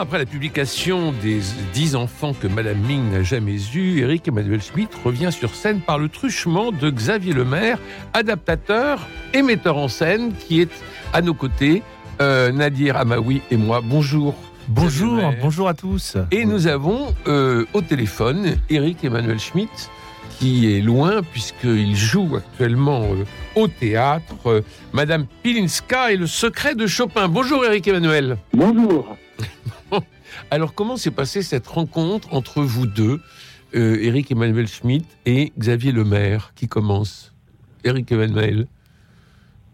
Après la publication des dix enfants que Madame Ming n'a jamais eus, Eric Emmanuel Schmitt revient sur scène par le truchement de Xavier Lemaire, adaptateur et metteur en scène, qui est à nos côtés, euh, Nadir Amaoui et moi. Bonjour. Bonjour, bonjour à tous. Et nous avons euh, au téléphone Eric Emmanuel Schmitt, qui est loin puisqu'il joue actuellement euh, au théâtre euh, Madame Pilinska et le secret de Chopin. Bonjour Eric Emmanuel. Bonjour. Alors, comment s'est passée cette rencontre entre vous deux, euh, Éric Emmanuel Schmitt et Xavier Lemaire, qui commence? Éric Emmanuel,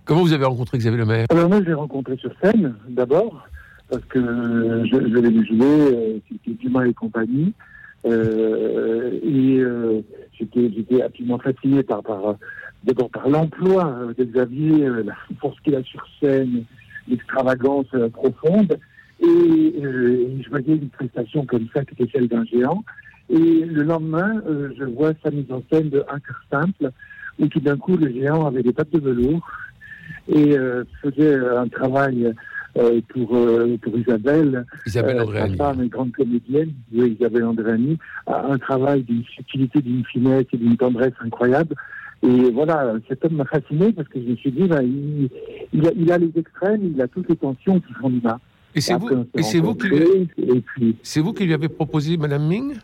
comment vous avez rencontré Xavier Lemaire? Alors moi, je l'ai rencontré sur scène, d'abord, parce que je, l'ai vu jouer, euh, c'était Dumas et compagnie. Euh, et euh, j'étais absolument fasciné par, par, d'abord par l'emploi euh, de Xavier, euh, la force qu'il a sur scène, l'extravagance euh, profonde. Et euh, je voyais une prestation comme ça qui était celle d'un géant. Et le lendemain, euh, je vois sa mise en scène de Un cœur simple, où tout d'un coup, le géant avait des pattes de velours et euh, faisait un travail euh, pour, euh, pour Isabelle, Isabelle euh, femme, une grande comédienne, oui, Isabelle Andréani, a un travail d'une subtilité, d'une finesse et d'une tendresse incroyable. Et voilà, cet homme m'a fasciné parce que je me suis dit, ben, il, il, a, il a les extrêmes, il a toutes les tensions qui font du bas. Et c'est vous, et c'est vous, qui, c'est vous qui lui avez proposé Madame Ming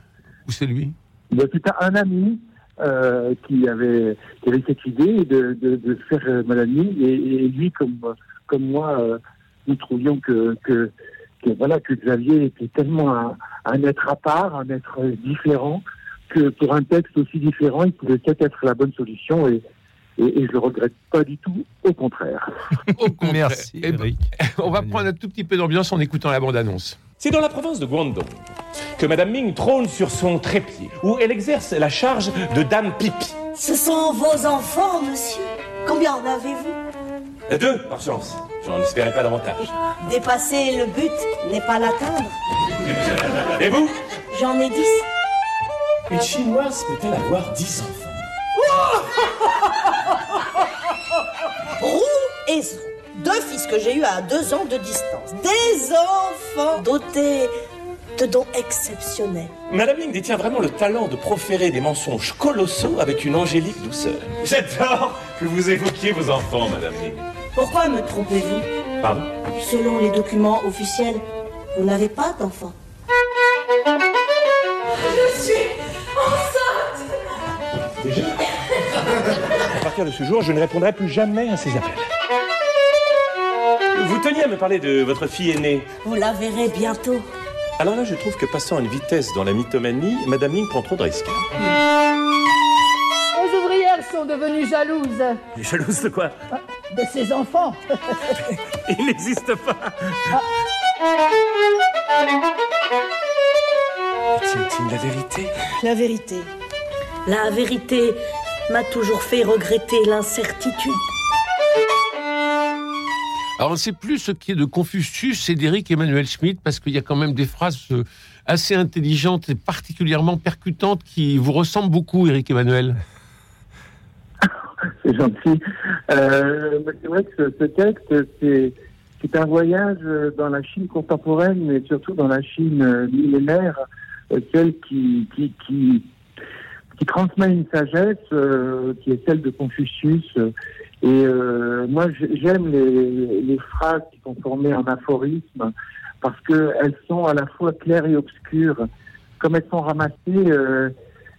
Ou c'est lui? Ben, c'était un ami euh, qui, avait, qui avait cette idée de, de, de faire euh, Madame Ming. Et, et lui, comme, comme moi, euh, nous trouvions que, que, que, voilà, que Xavier était tellement un, un être à part, un être différent, que pour un texte aussi différent, il pouvait peut-être être la bonne solution. Et, et, et je le regrette pas du tout, au contraire. Au contraire. Merci. Eh ben, Eric. on va prendre un tout petit peu d'ambiance en écoutant la bande-annonce. C'est dans la province de Guangdong que Madame Ming trône sur son trépied, où elle exerce la charge de Dame Pipi. Ce sont vos enfants, monsieur. Combien en avez-vous? Deux, par chance. J'en espérais pas davantage. Dépasser le but n'est pas l'atteindre. Et vous? J'en ai dix. Une chinoise peut-elle avoir dix enfants? Et. Deux fils que j'ai eus à deux ans de distance. Des enfants dotés de dons exceptionnels. Madame Ming détient vraiment le talent de proférer des mensonges colossaux avec une angélique douceur. J'adore que vous évoquiez vos enfants, Madame Ming. Pourquoi me trompez-vous? Pardon? Selon les documents officiels, vous n'avez pas d'enfants. Déjà? À partir de ce jour, je ne répondrai plus jamais à ces appels. Vous teniez à me parler de votre fille aînée. Vous la verrez bientôt. Alors là, je trouve que passant à une vitesse dans la mythomanie, Madame Ming prend trop de risques. Les ouvrières sont devenues jalouses Jalouse de quoi de ses enfants. Il n'existe pas Est-il la vérité? La vérité. La vérité m'a toujours fait regretter l'incertitude. Alors, on ne sait plus ce qui est de Confucius et d'Éric Emmanuel Schmitt, parce qu'il y a quand même des phrases euh, assez intelligentes et particulièrement percutantes qui vous ressemblent beaucoup, Éric Emmanuel. C'est gentil. Euh, c'est vrai que ce, texte, c'est, un voyage dans la Chine contemporaine, mais surtout dans la Chine euh, millénaire, celle qui, qui, qui, qui transmet une sagesse qui est celle de Confucius. Et euh, moi, j'ai- j'aime les, les phrases qui sont formées en aphorismes parce qu'elles sont à la fois claires et obscures. Comme elles sont ramassées, euh,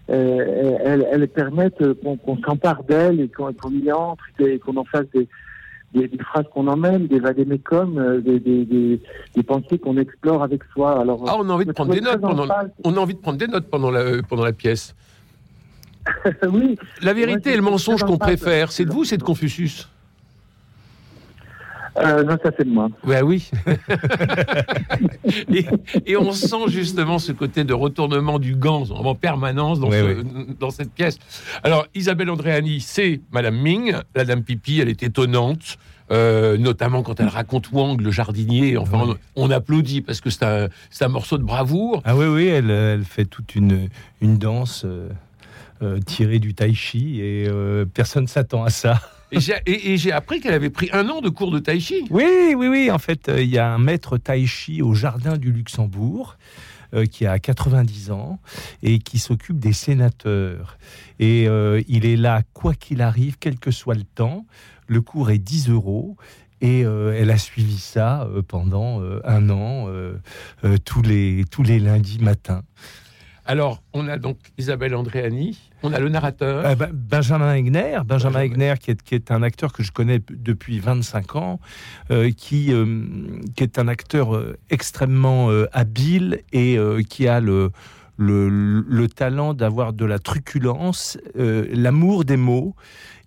euh, elles, elles permettent qu'on s'empare d'elles et qu'on qu'on y entre et qu'on en fasse des, des, des phrases qu'on emmène, des vadémécums, des, des, des, des pensées qu'on explore avec soi. Alors, Ah, on a envie de prendre des notes très en pendant, phase. on a envie de prendre des notes pendant la, pendant la pièce. oui, La vérité et le mensonge qu'on préfère, c'est de vous, c'est de Confucius Euh, non, ça c'est de moi. Ouais, oui. et, et on sent justement ce côté de retournement du gant en permanence dans, Ouais, ce- ouais. dans cette pièce. Alors, Isabelle Andréani, c'est Madame Ming, la Dame Pipi, elle est étonnante. euh, notamment quand elle raconte Wang, le jardinier. Enfin, on, on applaudit parce que c'est un, morceau de bravoure. Ah oui, oui, elle, elle fait toute une, une danse euh, euh, tirée du tai chi et euh, personne s'attend à ça. Et j'ai appris qu'elle avait pris un an de cours de tai chi. Oui, oui, oui. En fait, euh, il y a un maître tai chi au Jardin du Luxembourg euh, qui a 90 ans et qui s'occupe des sénateurs. Et euh, il est là, quoi qu'il arrive, quel que soit le temps. Le cours est 10 euros. Et euh, elle a suivi ça pendant un an, euh, tous, les, tous les lundis matins. Alors, on a donc Isabelle Andréani, on a le narrateur. Euh, ben- Benjamin Egner, Benjamin Egner qui est, qui est un acteur que je connais depuis 25 ans, euh, qui, euh, qui est un acteur extrêmement habile et qui a le, le, le talent d'avoir de la truculence, l'amour des mots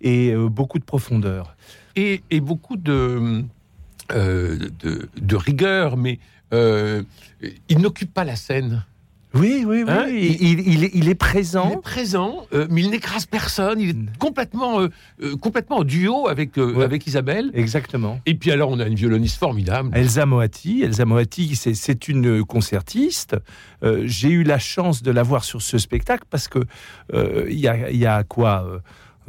et beaucoup de profondeur. et, et beaucoup de, de, de rigueur, mais il n'occupe pas la scène. Oui, oui, oui. Hein, il, il- il est, il est Il est présent. présent, euh, mais il n'écrase personne. Il est complètement, euh, euh, complètement en duo avec, euh, Ouais. avec Isabelle. Exactement. Et puis alors, on a une violoniste formidable. Elsa Moati, Elsa Moati, c'est- une concertiste. Euh, J'ai eu la chance de la voir sur ce spectacle parce que euh, il y, a, il y a quoi euh,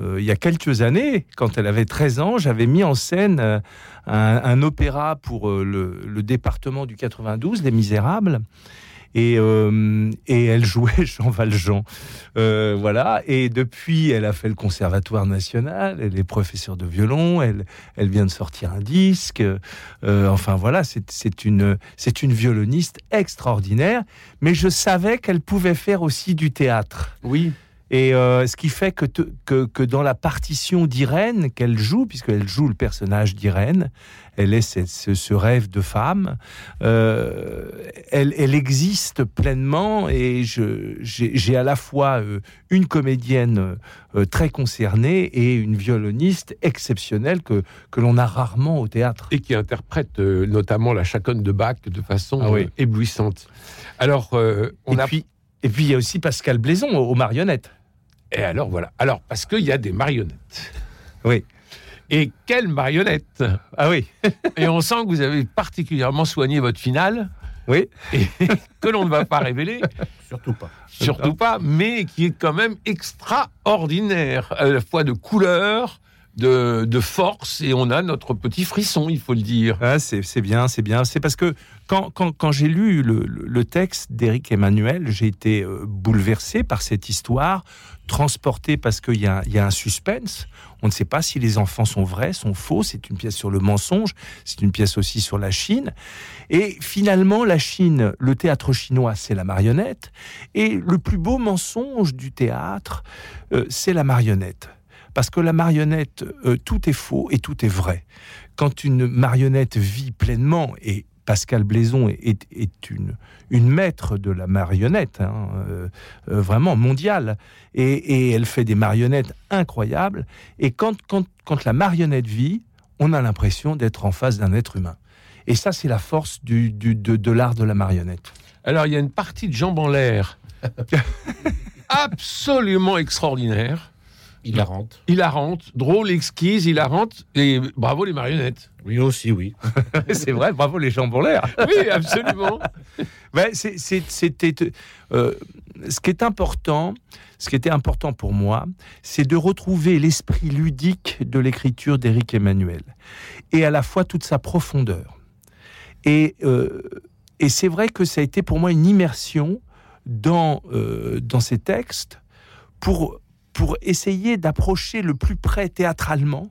euh, Il y a quelques années, quand elle avait 13 ans, j'avais mis en scène euh, un, un opéra pour euh, le, le département du 92, Les Misérables. Et, euh, et elle jouait Jean Valjean. Euh, voilà. Et depuis, elle a fait le Conservatoire national. Elle est professeure de violon. Elle, elle vient de sortir un disque. Euh, enfin voilà, c'est une, c'est une violoniste extraordinaire, mais je savais qu'elle pouvait faire aussi du théâtre. Oui. Et euh, ce qui fait que, te- que, que dans la partition d'Irène qu'elle joue, puisqu'elle joue le personnage d'Irène, elle est cette- ce, ce rêve de femme, euh, elle, elle existe pleinement et je- j'ai à la fois euh, une comédienne très concernée et une violoniste exceptionnelle que, que l'on a rarement au théâtre. Et qui interprète notamment la chaconne de Bach de façon Ah oui. éblouissante. Alors, euh, on et, a. puis, et puis il y a aussi Pascal Blaison aux marionnettes. Et alors, voilà. Alors, parce qu'il y a des marionnettes. Oui. Et quelles marionnettes Ah oui, Et on sent que vous avez particulièrement soigné votre finale, oui. et que l'on ne va pas révéler, Surtout pas. surtout pas, mais qui est quand même extraordinaire, à la fois de couleur, de, de force, et on a notre petit frisson, il faut le dire. Ah, c'est bien, c'est bien. C'est parce que quand, quand, quand j'ai lu le, le- le texte d'Éric Emmanuel, j'ai été euh, bouleversé par cette histoire, transporté parce qu'il y, a- un suspense. On ne sait pas si les enfants sont vrais, sont faux. C'est une pièce sur le mensonge, c'est une pièce aussi sur la Chine. Et finalement, la Chine, le théâtre chinois, c'est la marionnette. Et le plus beau mensonge du théâtre, euh, c'est la marionnette. Parce que la marionnette, euh, tout est faux et tout est vrai. Quand une marionnette vit pleinement, et Pascal Blaison est, une, une maître de la marionnette, hein, euh, euh, vraiment mondiale, et, et elle fait des marionnettes incroyables, et quand, quand, quand la marionnette vit, on a l'impression d'être en face d'un être humain. Et ça, c'est la force du, du- de, de l'art de la marionnette. Alors, il y a une partie de jambes en l'air absolument extraordinaire, Hilarante. hilarante, drôle, exquise, hilarante, et bravo les marionnettes. Oui, aussi, oui. c'est vrai, bravo les jambes en l'air. Oui, absolument. Ouais, c'est- c'est- c'était euh, ce qui est important. Ce qui était important pour moi, c'est de retrouver l'esprit ludique de l'écriture d'Éric Emmanuel et à la fois toute sa profondeur. Et, euh, et c'est vrai que ça a été pour moi une immersion dans, euh, dans ces textes pour, pour essayer d'approcher le plus près théâtralement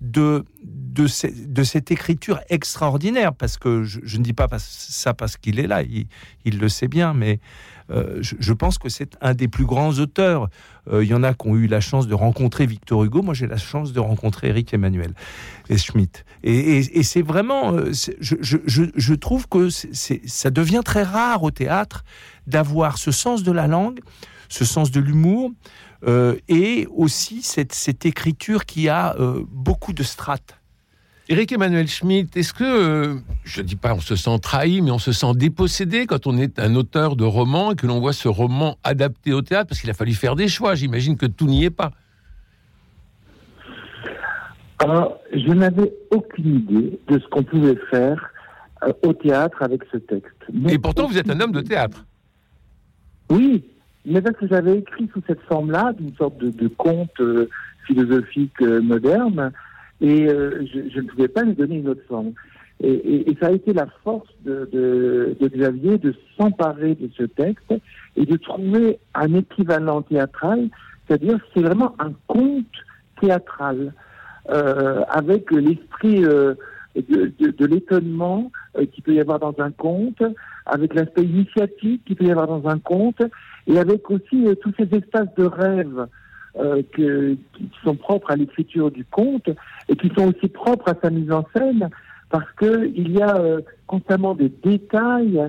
de, de, ce- de cette écriture extraordinaire, parce que je, ne dis pas ça parce qu'il est là, il, le sait bien, mais euh, je, pense que c'est un des plus grands auteurs. Euh, il y en a qui ont eu la chance de rencontrer Victor Hugo, moi j'ai la chance de rencontrer Eric Emmanuel et Schmitt. Et, c'est vraiment, euh, je, trouve que ça devient très rare au théâtre d'avoir ce sens de la langue, ce sens de l'humour, euh, et aussi cette, cette écriture qui a euh, beaucoup de strates. Éric Emmanuel Schmitt, est-ce que, euh, je ne dis pas on se sent trahi, mais on se sent dépossédé quand on est un auteur de roman et que l'on voit ce roman adapté au théâtre? Parce qu'il a fallu faire des choix. J'imagine que tout n'y est pas. Alors, je n'avais aucune idée de ce qu'on pouvait faire euh, au théâtre avec ce texte. Mais Et pourtant, vous êtes un homme de théâtre. Oui, mais parce que j'avais écrit sous cette forme-là, d'une sorte de, de conte euh, philosophique euh, moderne, et euh, je, je ne pouvais pas lui donner une autre forme. Et, et- et ça a été la force de, de- de Xavier de s'emparer de ce texte et de trouver un équivalent théâtral, c'est-à-dire c'est vraiment un conte théâtral euh, avec l'esprit euh, de, de- de l'étonnement euh, qu'il peut y avoir dans un conte, avec l'aspect initiatique qu'il peut y avoir dans un conte, et avec aussi euh, tous ces espaces de rêve euh, que- qui sont propres à l'écriture du conte et qui sont aussi propres à sa mise en scène, parce que il y a euh, constamment des détails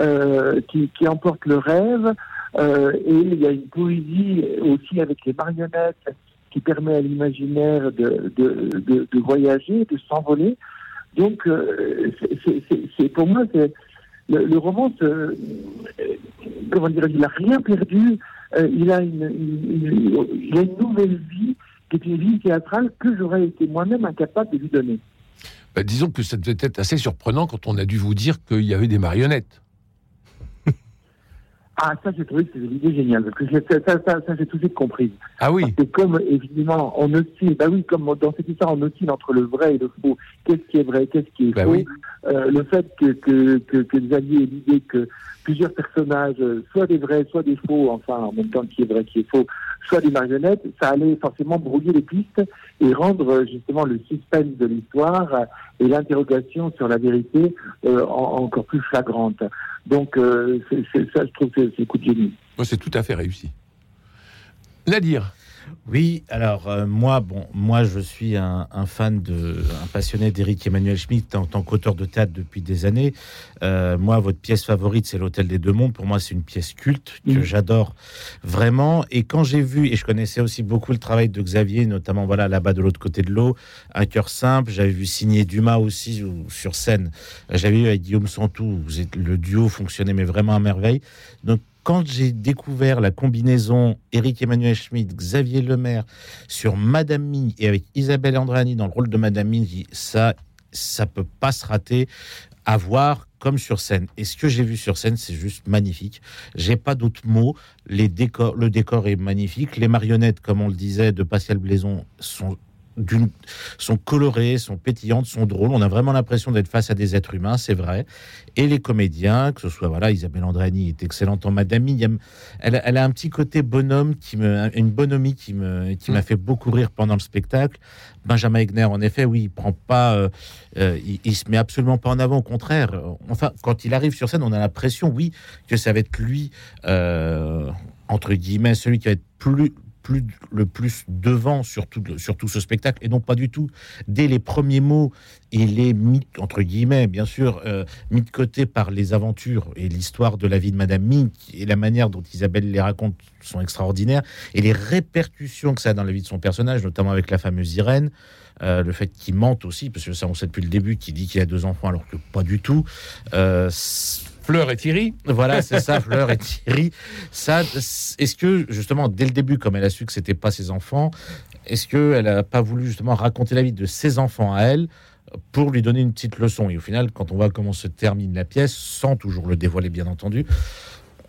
euh, qui, qui emportent le rêve, euh, et il y a une poésie aussi avec les marionnettes qui permet à l'imaginaire de, de, de, voyager, de s'envoler. Donc, euh, c'est- pour moi, c'est le, roman, euh, comment dire, il n'a rien perdu. euh, il a une, une- une- il a une nouvelle vie qui est une vie théâtrale que j'aurais été moi-même incapable de lui donner. Bah, disons que ça devait être assez surprenant quand on a dû vous dire qu'il y avait des marionnettes. Ah, ça, j'ai trouvé que c'était une idée géniale, parce que ça, ça, ça, ça, j'ai tout de suite compris. Ah oui, C'est comme, évidemment, on oscille, bah oui, comme dans cette histoire, on oscille entre le vrai et le faux. Qu'est-ce qui est vrai, qu'est-ce qui est Bah faux? oui. Euh, Le fait que, que, que, que Xavier ait l'idée que plusieurs personnages, euh, soit des vrais, soit des faux, enfin, en même temps qui est vrai, qui est faux, soit des marionnettes, ça allait forcément brouiller les pistes et rendre euh, justement le suspense de l'histoire euh, et l'interrogation sur la vérité en- encore plus flagrante. Donc, euh, ça, je trouve que c'est, coup de génie. C'est tout à fait réussi. Nadir, Oui, alors euh, moi, bon, moi je suis un, un fan de, un passionné d'Éric Emmanuel Schmitt en tant qu'auteur de théâtre depuis des années. Euh, moi, votre pièce favorite, c'est l'Hôtel des Deux Mondes. Pour moi, c'est une pièce culte que Mhm. j'adore vraiment. Et quand j'ai vu, et je connaissais aussi beaucoup le travail de Xavier, notamment voilà là-bas de l'autre côté de l'eau, Un cœur simple. J'avais vu signer Dumas aussi ou- sur scène. J'avais vu avec Guillaume Santou. Vous êtes, le duo fonctionnait mais vraiment à merveille. Donc quand j'ai découvert la combinaison Éric Emmanuel Schmitt, Xavier Lemaire sur Madame Ming et avec Isabelle Andrani dans le rôle de Madame Ming, j'ai dit, ça, ça peut pas se rater. À voir comme sur scène. Et ce que j'ai vu sur scène, c'est juste magnifique. J'ai pas d'autres mots. Le décor est magnifique. Les marionnettes, comme on le disait, de Pascal Blaison sont sont colorées, sont pétillantes, sont drôles. On a vraiment l'impression d'être face à des êtres humains, c'est vrai. Et les comédiens, que ce soit voilà, Isabelle Andrani est excellente en Madame a- Elle, a- elle a un petit côté bonhomme qui me, une bonhomie qui me, qui m'a fait beaucoup rire pendant le spectacle. Benjamin Egner, en effet, oui, il prend pas, euh, euh, il, il se met absolument pas en avant. Au contraire, enfin, quand il arrive sur scène, on a l'impression, oui, que ça va être lui, euh, entre guillemets, celui qui va être plus plus le plus devant sur tout, ce spectacle et non pas du tout. Dès les premiers mots il est mis entre guillemets bien sûr euh, mis de côté par les aventures et l'histoire de la vie de Madame Ming et la manière dont Isabelle les raconte sont extraordinaires et les répercussions que ça a dans la vie de son personnage notamment avec la fameuse Irène euh, le fait qu'il mente aussi parce que ça on sait depuis le début qu'il dit qu'il a deux enfants alors que pas du tout. Euh, Fleur et Thierry. Voilà, c'est ça, Fleur et Thierry. Ça, est-ce que justement, dès le début, comme elle a su que c'était pas ses enfants, est-ce qu'elle a pas voulu justement raconter la vie de ses enfants à elle pour lui donner une petite leçon? Et au final, quand on voit comment se termine la pièce, sans toujours le dévoiler, bien entendu,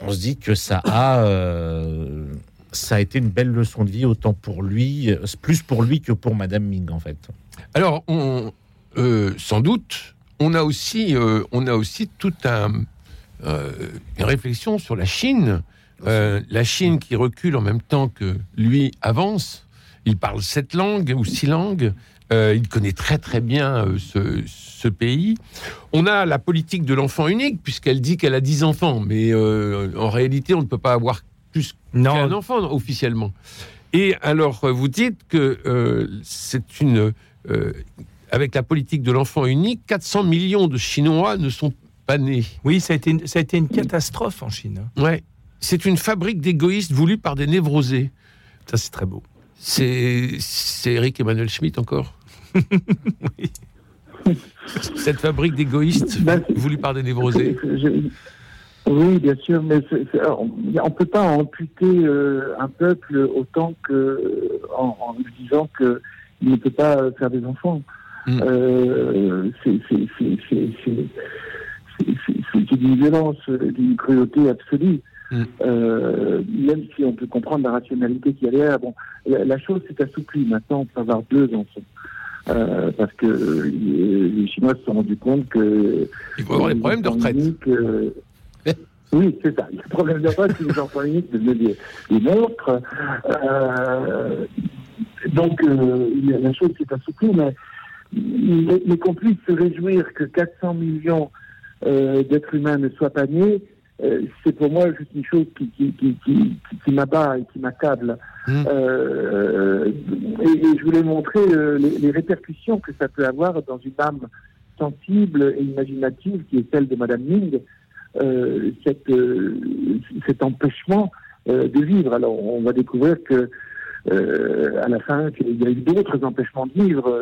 on se dit que ça a. euh, ça a été une belle leçon de vie, autant pour lui, plus pour lui que pour Madame Ming, en fait. Alors, on, euh, sans doute, on a aussi, euh, on a aussi tout un, une réflexion sur la Chine. Euh, la Chine qui recule en même temps que lui avance. Il parle sept langues ou six langues. Euh, il connaît très très bien euh, ce, ce pays. On a la politique de l'enfant unique, puisqu'elle dit qu'elle a dix enfants, mais euh, en réalité, on ne peut pas avoir plus qu'un enfant officiellement. Et alors, euh, vous dites que euh, c'est une. euh, avec la politique de l'enfant unique, 400 millions de Chinois ne sont pas nés. oui, ça a été, une- ça a été une catastrophe en Chine. hein. Ouais. C'est une fabrique d'égoïstes voulue par des névrosés. Ça, c'est très beau. C'est c'est Eric Emmanuel Schmitt encore? Cette fabrique d'égoïstes, Ben, lui pardonnez Brosé Je- Oui, bien sûr, mais on ne peut pas amputer euh, un peuple autant que en, en lui disant que il ne peut pas faire des enfants. Mm. Euh, c'est c'est- d'une violence, euh, d'une cruauté absolue. Mm. Euh, même si on peut comprendre la rationalité qu'il y a derrière, bon, la, la chose s'est assouplie. Maintenant, on peut avoir deux enfants. Euh, parce que euh, les Chinois se sont rendus compte que Il faut avoir des problèmes de retraite. uniques, oui, c'est ça. Les problèmes de retraite, c'est les enfants uniques monstres. Euh, donc, la- la chose s'est assouplie, mais, mais, mais qu'on puisse se réjouir que 400 millions euh, d'êtres humains ne soient pas nés, euh, c'est pour moi juste une chose qui, qui, qui, qui, qui- qui m'abat et qui m'accable. Mm. Euh, et, je voulais montrer les, répercussions que ça peut avoir dans une âme sensible et imaginative qui est celle de Madame Ming, cet empêchement de vivre. Alors on va découvrir que à la fin qu'il y a eu d'autres empêchements de vivre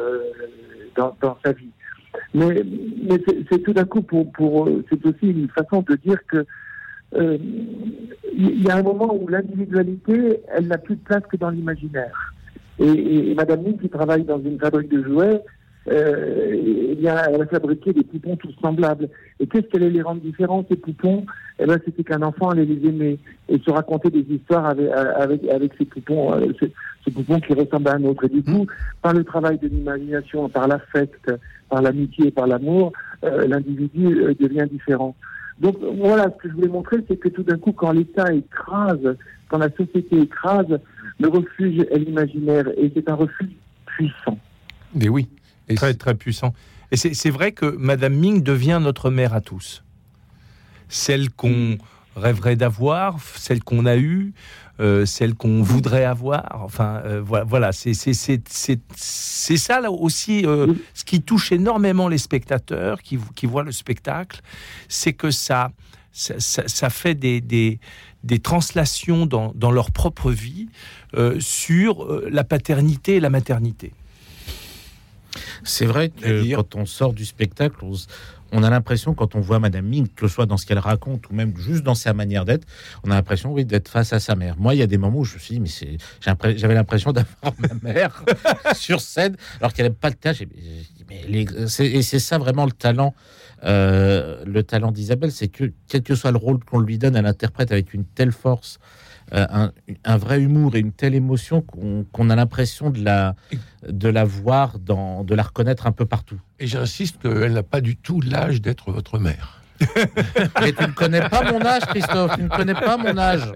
dans sa vie. Mais, c'est- tout d'un coup pour, euh, c'est aussi une façon de dire que euh, il y a un moment où l'individualité, elle n'a plus de place que dans l'imaginaire. Et, et, et Madame qui travaille dans une fabrique de jouets, euh, eh bien, elle a fabriqué des poupons tous semblables. Et qu'est-ce qu'elle allait les rendre différents, ces poupons? Eh ben, c'était qu'un enfant allait les aimer et se raconter des histoires avec, avec, avec ces poupons, euh, poupons qui ressemblent à un autre. Et du coup, par le travail de l'imagination, par l'affect, par l'amitié et par l'amour, euh, l'individu euh, devient différent. Donc voilà, ce que je voulais montrer, c'est que tout d'un coup, quand l'État écrase, quand la société écrase, le refuge est l'imaginaire et c'est un refuge puissant. Mais oui. Et Très, très puissant. Et c'est vrai que Madame Ming devient notre mère à tous. Celle qu'on rêverait d'avoir, celle qu'on a eue, euh, celle qu'on voudrait avoir. Enfin, euh, voilà, voilà c'est ça là aussi euh, ce qui touche énormément les spectateurs qui, qui voient le spectacle, c'est que ça, ça, ça- ça fait des, des, des translations dans, dans leur propre vie euh, sur la paternité et la maternité. C'est vrai que quand on sort du spectacle, on, a l'impression, quand on voit Madame Ming, que ce soit dans ce qu'elle raconte ou même juste dans sa manière d'être, on a l'impression, oui, d'être face à sa mère. Moi, il y a des moments où je me suis dit, mais c'est, j'avais l'impression d'avoir ma mère sur scène, alors qu'elle n'aime pas le c'est- et c'est ça vraiment le talent, euh, le talent d'Isabelle, c'est que quel que soit le rôle qu'on lui donne, elle interprète avec une telle force. Euh, un, un vrai humour et une telle émotion qu'on a l'impression de la, de la voir, dans, de la reconnaître un peu partout. Et j'insiste qu'elle n'a pas du tout l'âge d'être votre mère. Mais tu ne connais pas mon âge, Christophe. Tu ne connais pas mon âge.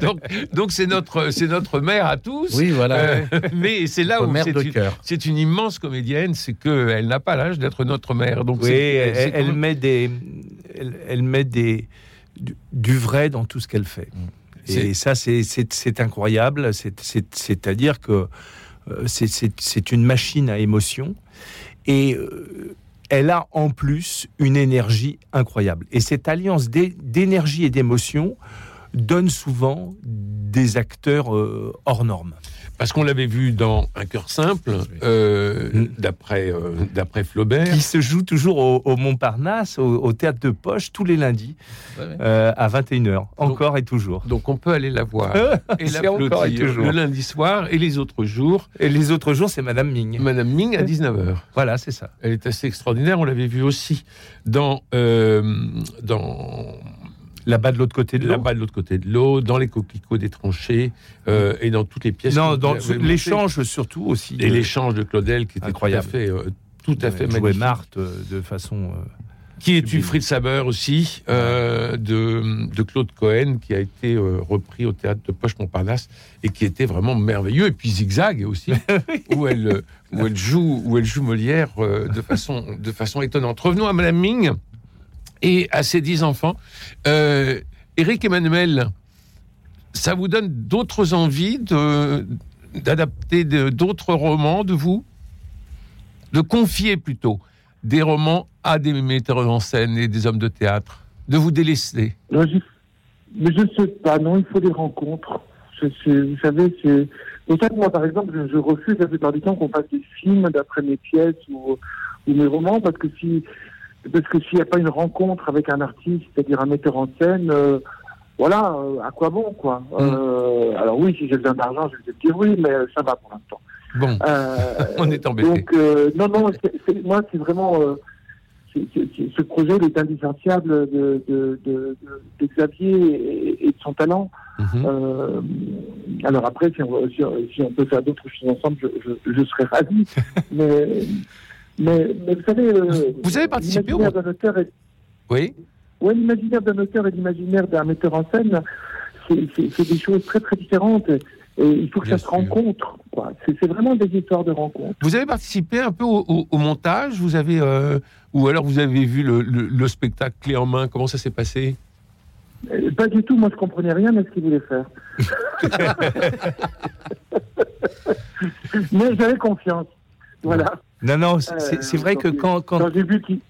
Donc, donc c'est notre, c'est notre mère à tous. Oui, voilà. Euh, mais c'est là où mère c'est une, c'est une immense comédienne, c'est qu'elle n'a pas l'âge d'être notre mère. Donc Oui, elle, met des, elle, elle met des du, du vrai dans tout ce qu'elle fait. Et ça, c'est- incroyable. C'est- c'est- C'est-à-dire que euh, c'est- une machine à émotion et euh, elle a en plus une énergie incroyable. Et cette alliance d'é- d'énergie et d'émotion donne souvent des acteurs euh, hors normes. Parce qu'on l'avait vu dans Un cœur simple, euh, Mm. d'après euh, d'après Flaubert. Qui se joue toujours au, au Montparnasse, au, au théâtre de Poche, tous les lundis, euh, à 21h, encore et toujours. Donc on peut aller la voir et C'est encore et toujours. le lundi soir et les autres jours. Et les autres jours, c'est Madame Ming. Madame Ming à 19h. Voilà, c'est ça. Elle est assez extraordinaire. On l'avait vu aussi dans, euh, dans Là-bas de l'autre côté de l'eau. là-bas de l'autre côté de l'eau, dans les coquelicots des tranchées euh, et dans toutes les pièces. Non, dans l'échange surtout aussi. et l'échange de Claudel qui était Incroyable. tout à fait, euh, tout à fait magnifique. Marthe euh, de façon. euh, Qui est sublime. Fritz Saber aussi euh, de, de Claude Cohen qui a été euh, repris au théâtre de Poche Montparnasse et qui était vraiment merveilleux et puis Zigzag aussi où elle où elle joue où elle joue Molière euh, de façon de façon étonnante. Revenons à Madame Ming et à ses dix enfants. Euh, Éric Emmanuel, ça vous donne d'autres envies d'adapter d'autres romans de vous, de confier plutôt des romans à des metteurs en scène et des hommes de théâtre, de vous délaisser? Non, mais je ne sais pas, non, il faut des rencontres. Vous savez, c'est moi, par exemple, je, je refuse la plupart du temps qu'on fasse des films d'après mes pièces ou mes romans, parce que si parce que s'il n'y a pas une rencontre avec un artiste, c'est-à-dire un metteur en scène, euh, voilà, euh, à quoi bon, quoi. Mm. Euh, alors oui, si j'ai besoin d'argent, je vais te dire oui, mais ça va pour l'instant. Bon, on est embêté. donc, non, non, moi, c'est vraiment. ce projet il est indissociable de, de, de, de- de Xavier et, et de son talent. Mhm. Euh, alors après, si on, si, on- si on peut faire d'autres choses ensemble, je, je, je serais ravi. mais, mais, mais vous savez, euh, Vous avez participé au- l'imaginaire d'un auteur est- Oui. Ouais, l'imaginaire d'un auteur et l'imaginaire d'un metteur en scène, c'est- des choses très très différentes. Et il faut que Bien ça se rencontre. C'est vraiment des histoires de rencontres. Vous avez participé un peu au, au- au montage Vous avez euh, ou alors vous avez vu le, le- le spectacle clé en main Comment ça s'est passé? Euh, Pas du tout, moi je comprenais rien à ce qu'il voulait faire. Mais j'avais confiance. Voilà. Non, non, c'est Euh, vrai que quand. quand... Quand j'ai vu qu'il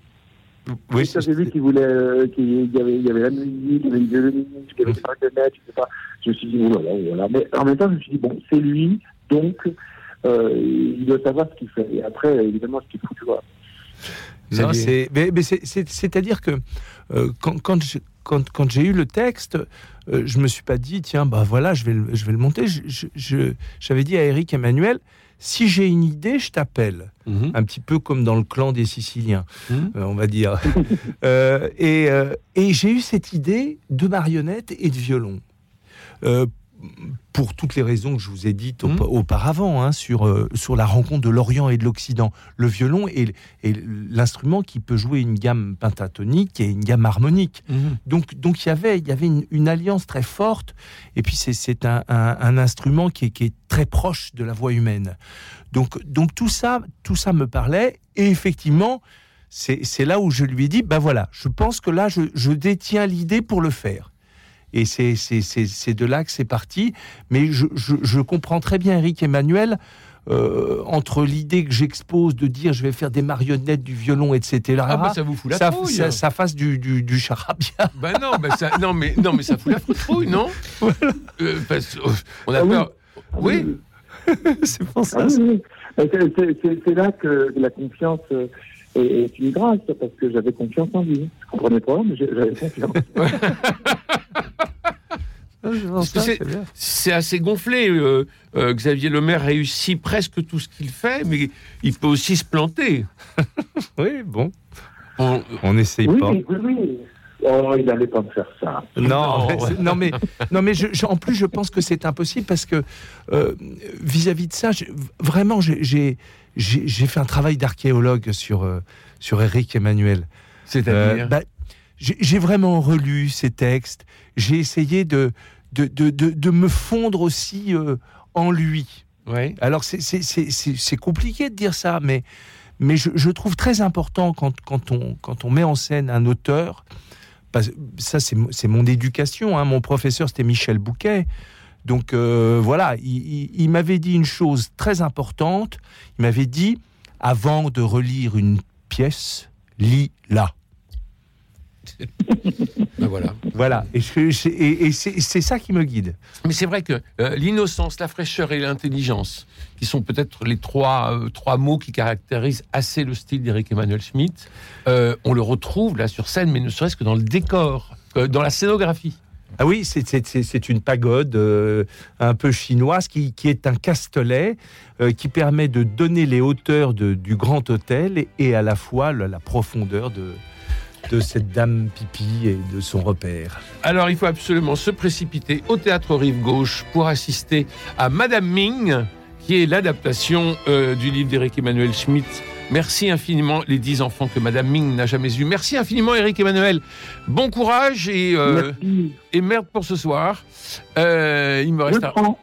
Oui, quand j'ai vu qu'il voulait, euh, qu'il y avait, il y avait la musique, il y avait le violoniste, il y avait des marionnettes, etc. Je me suis dit, oh là là, oh là là. Mais en même temps, je me suis dit, bon, c'est lui, donc euh, il doit savoir ce qu'il fait. Et après, évidemment, ce qu'il faut, tu vois. Non, c'est, mais, mais c'est, c'est- c'est-à-dire que euh, quand, quand, je- quand, quand j'ai eu le texte, euh, je me suis pas dit, tiens, bah voilà, je vais le, je vais le monter. Je- je- je- j'avais dit à Eric Emmanuel, si j'ai une idée, je t'appelle. Mhm. Un petit peu comme dans le clan des Siciliens, Mhm. euh, on va dire. Euh, et euh, et j'ai eu cette idée de marionnettes et de violon. Pour toutes les raisons que je vous ai dites aupa- auparavant, hein, sur, euh, sur la rencontre de l'Orient et de l'Occident. Le violon est, est l'instrument qui peut jouer une gamme pentatonique et une gamme harmonique. Mhm. Donc, donc il y avait, il y avait une, une alliance très forte. Et puis c'est, un, un- un instrument qui est, qui est très proche de la voix humaine. Donc, donc tout ça, tout ça me parlait. Et effectivement, c'est, c'est là où je lui ai dit, ben voilà, je pense que là, je, je détiens l'idée pour le faire. Et c'est, c'est, c'est, c'est de là que c'est parti. Mais je, je, je comprends très bien Eric Emmanuel. euh, entre l'idée que j'expose de dire je vais faire des marionnettes, du violon, etc. Ah bah ça vous fout la ça, trouille. ça, ça fasse du, du, du charabia. Bah non, bah ça, non mais non mais ça fout la trouille, non? Euh, parce- euh, On a Ah oui. peur. Ah Oui. c'est pour ça. Ah oui, oui. C'est- là que la confiance euh, est, est une grâce, parce que j'avais confiance en lui. Je comprenais pas, mais j'avais confiance. Que c'est- assez gonflé. euh, euh, Xavier Lemaire réussit presque tout ce qu'il fait, mais il peut aussi se planter. Oui, bon, On- on n'essaye Oui, pas. oui, oui. Oh, il n'allait pas me faire ça. Non, Non, mais non, mais, non, mais je, je- en plus, je pense que c'est impossible parce que euh, vis-à-vis de ça, vraiment, j'ai- j'ai fait un travail d'archéologue sur, euh, sur Eric Emmanuel. C'est-à-dire. Euh, bah, j'ai vraiment relu ses textes. J'ai essayé de, de, de, de, de me fondre aussi euh, en lui. ouais. Alors, c'est- compliqué de dire ça, mais, mais je, je trouve très important quand, quand, on, quand on met en scène un auteur, ça c'est mon éducation, hein, mon professeur c'était Michel Bouquet, donc euh, voilà, il, il- il m'avait dit une chose très importante, il m'avait dit, avant de relire une pièce, lis-la. Ben voilà. Voilà, et, c'est ça qui me guide. Mais c'est vrai que euh, l'innocence, la fraîcheur et l'intelligence, qui sont peut-être les trois, euh, trois mots qui caractérisent assez le style d'Éric Emmanuel Schmitt, euh, on le retrouve là sur scène, mais ne serait-ce que dans le décor, dans la scénographie. Ah oui, c'est- une pagode euh, un peu chinoise qui, est un castelet euh, qui permet de donner les hauteurs du grand hôtel et, à la fois la profondeur de, de cette dame pipi et de son repère. Alors il faut absolument se précipiter au théâtre Rive Gauche pour assister à Madame Ming, qui est l'adaptation euh, du livre d'Éric Emmanuel Schmitt. Merci infiniment les dix enfants que Madame Ming n'a jamais eus. Merci infiniment Éric Emmanuel. Bon courage et, euh, et merde pour ce soir. Euh, il, me reste à, prends.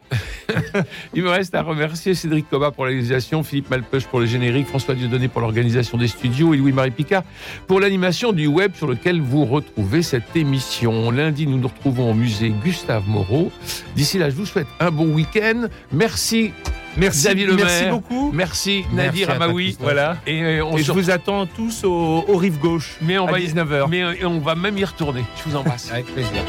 il me reste à remercier Cédric Coba pour la réalisation, Philippe Malpeuch pour le générique, François Dieudonné pour l'organisation des studios et Louis-Marie Picard pour l'animation du web sur lequel vous retrouvez cette émission. Lundi, nous nous retrouvons au musée Gustave Moreau. D'ici là, je vous souhaite un bon week-end. Merci Merci, Xavier Lemaire. merci beaucoup. Merci Merci Nadir à toi, Amaoui. Voilà. Et euh, on Et je vous attends tous au, au rive gauche mais on à va y- 19h. mais euh, on va même y retourner. Je vous embrasse. Avec plaisir.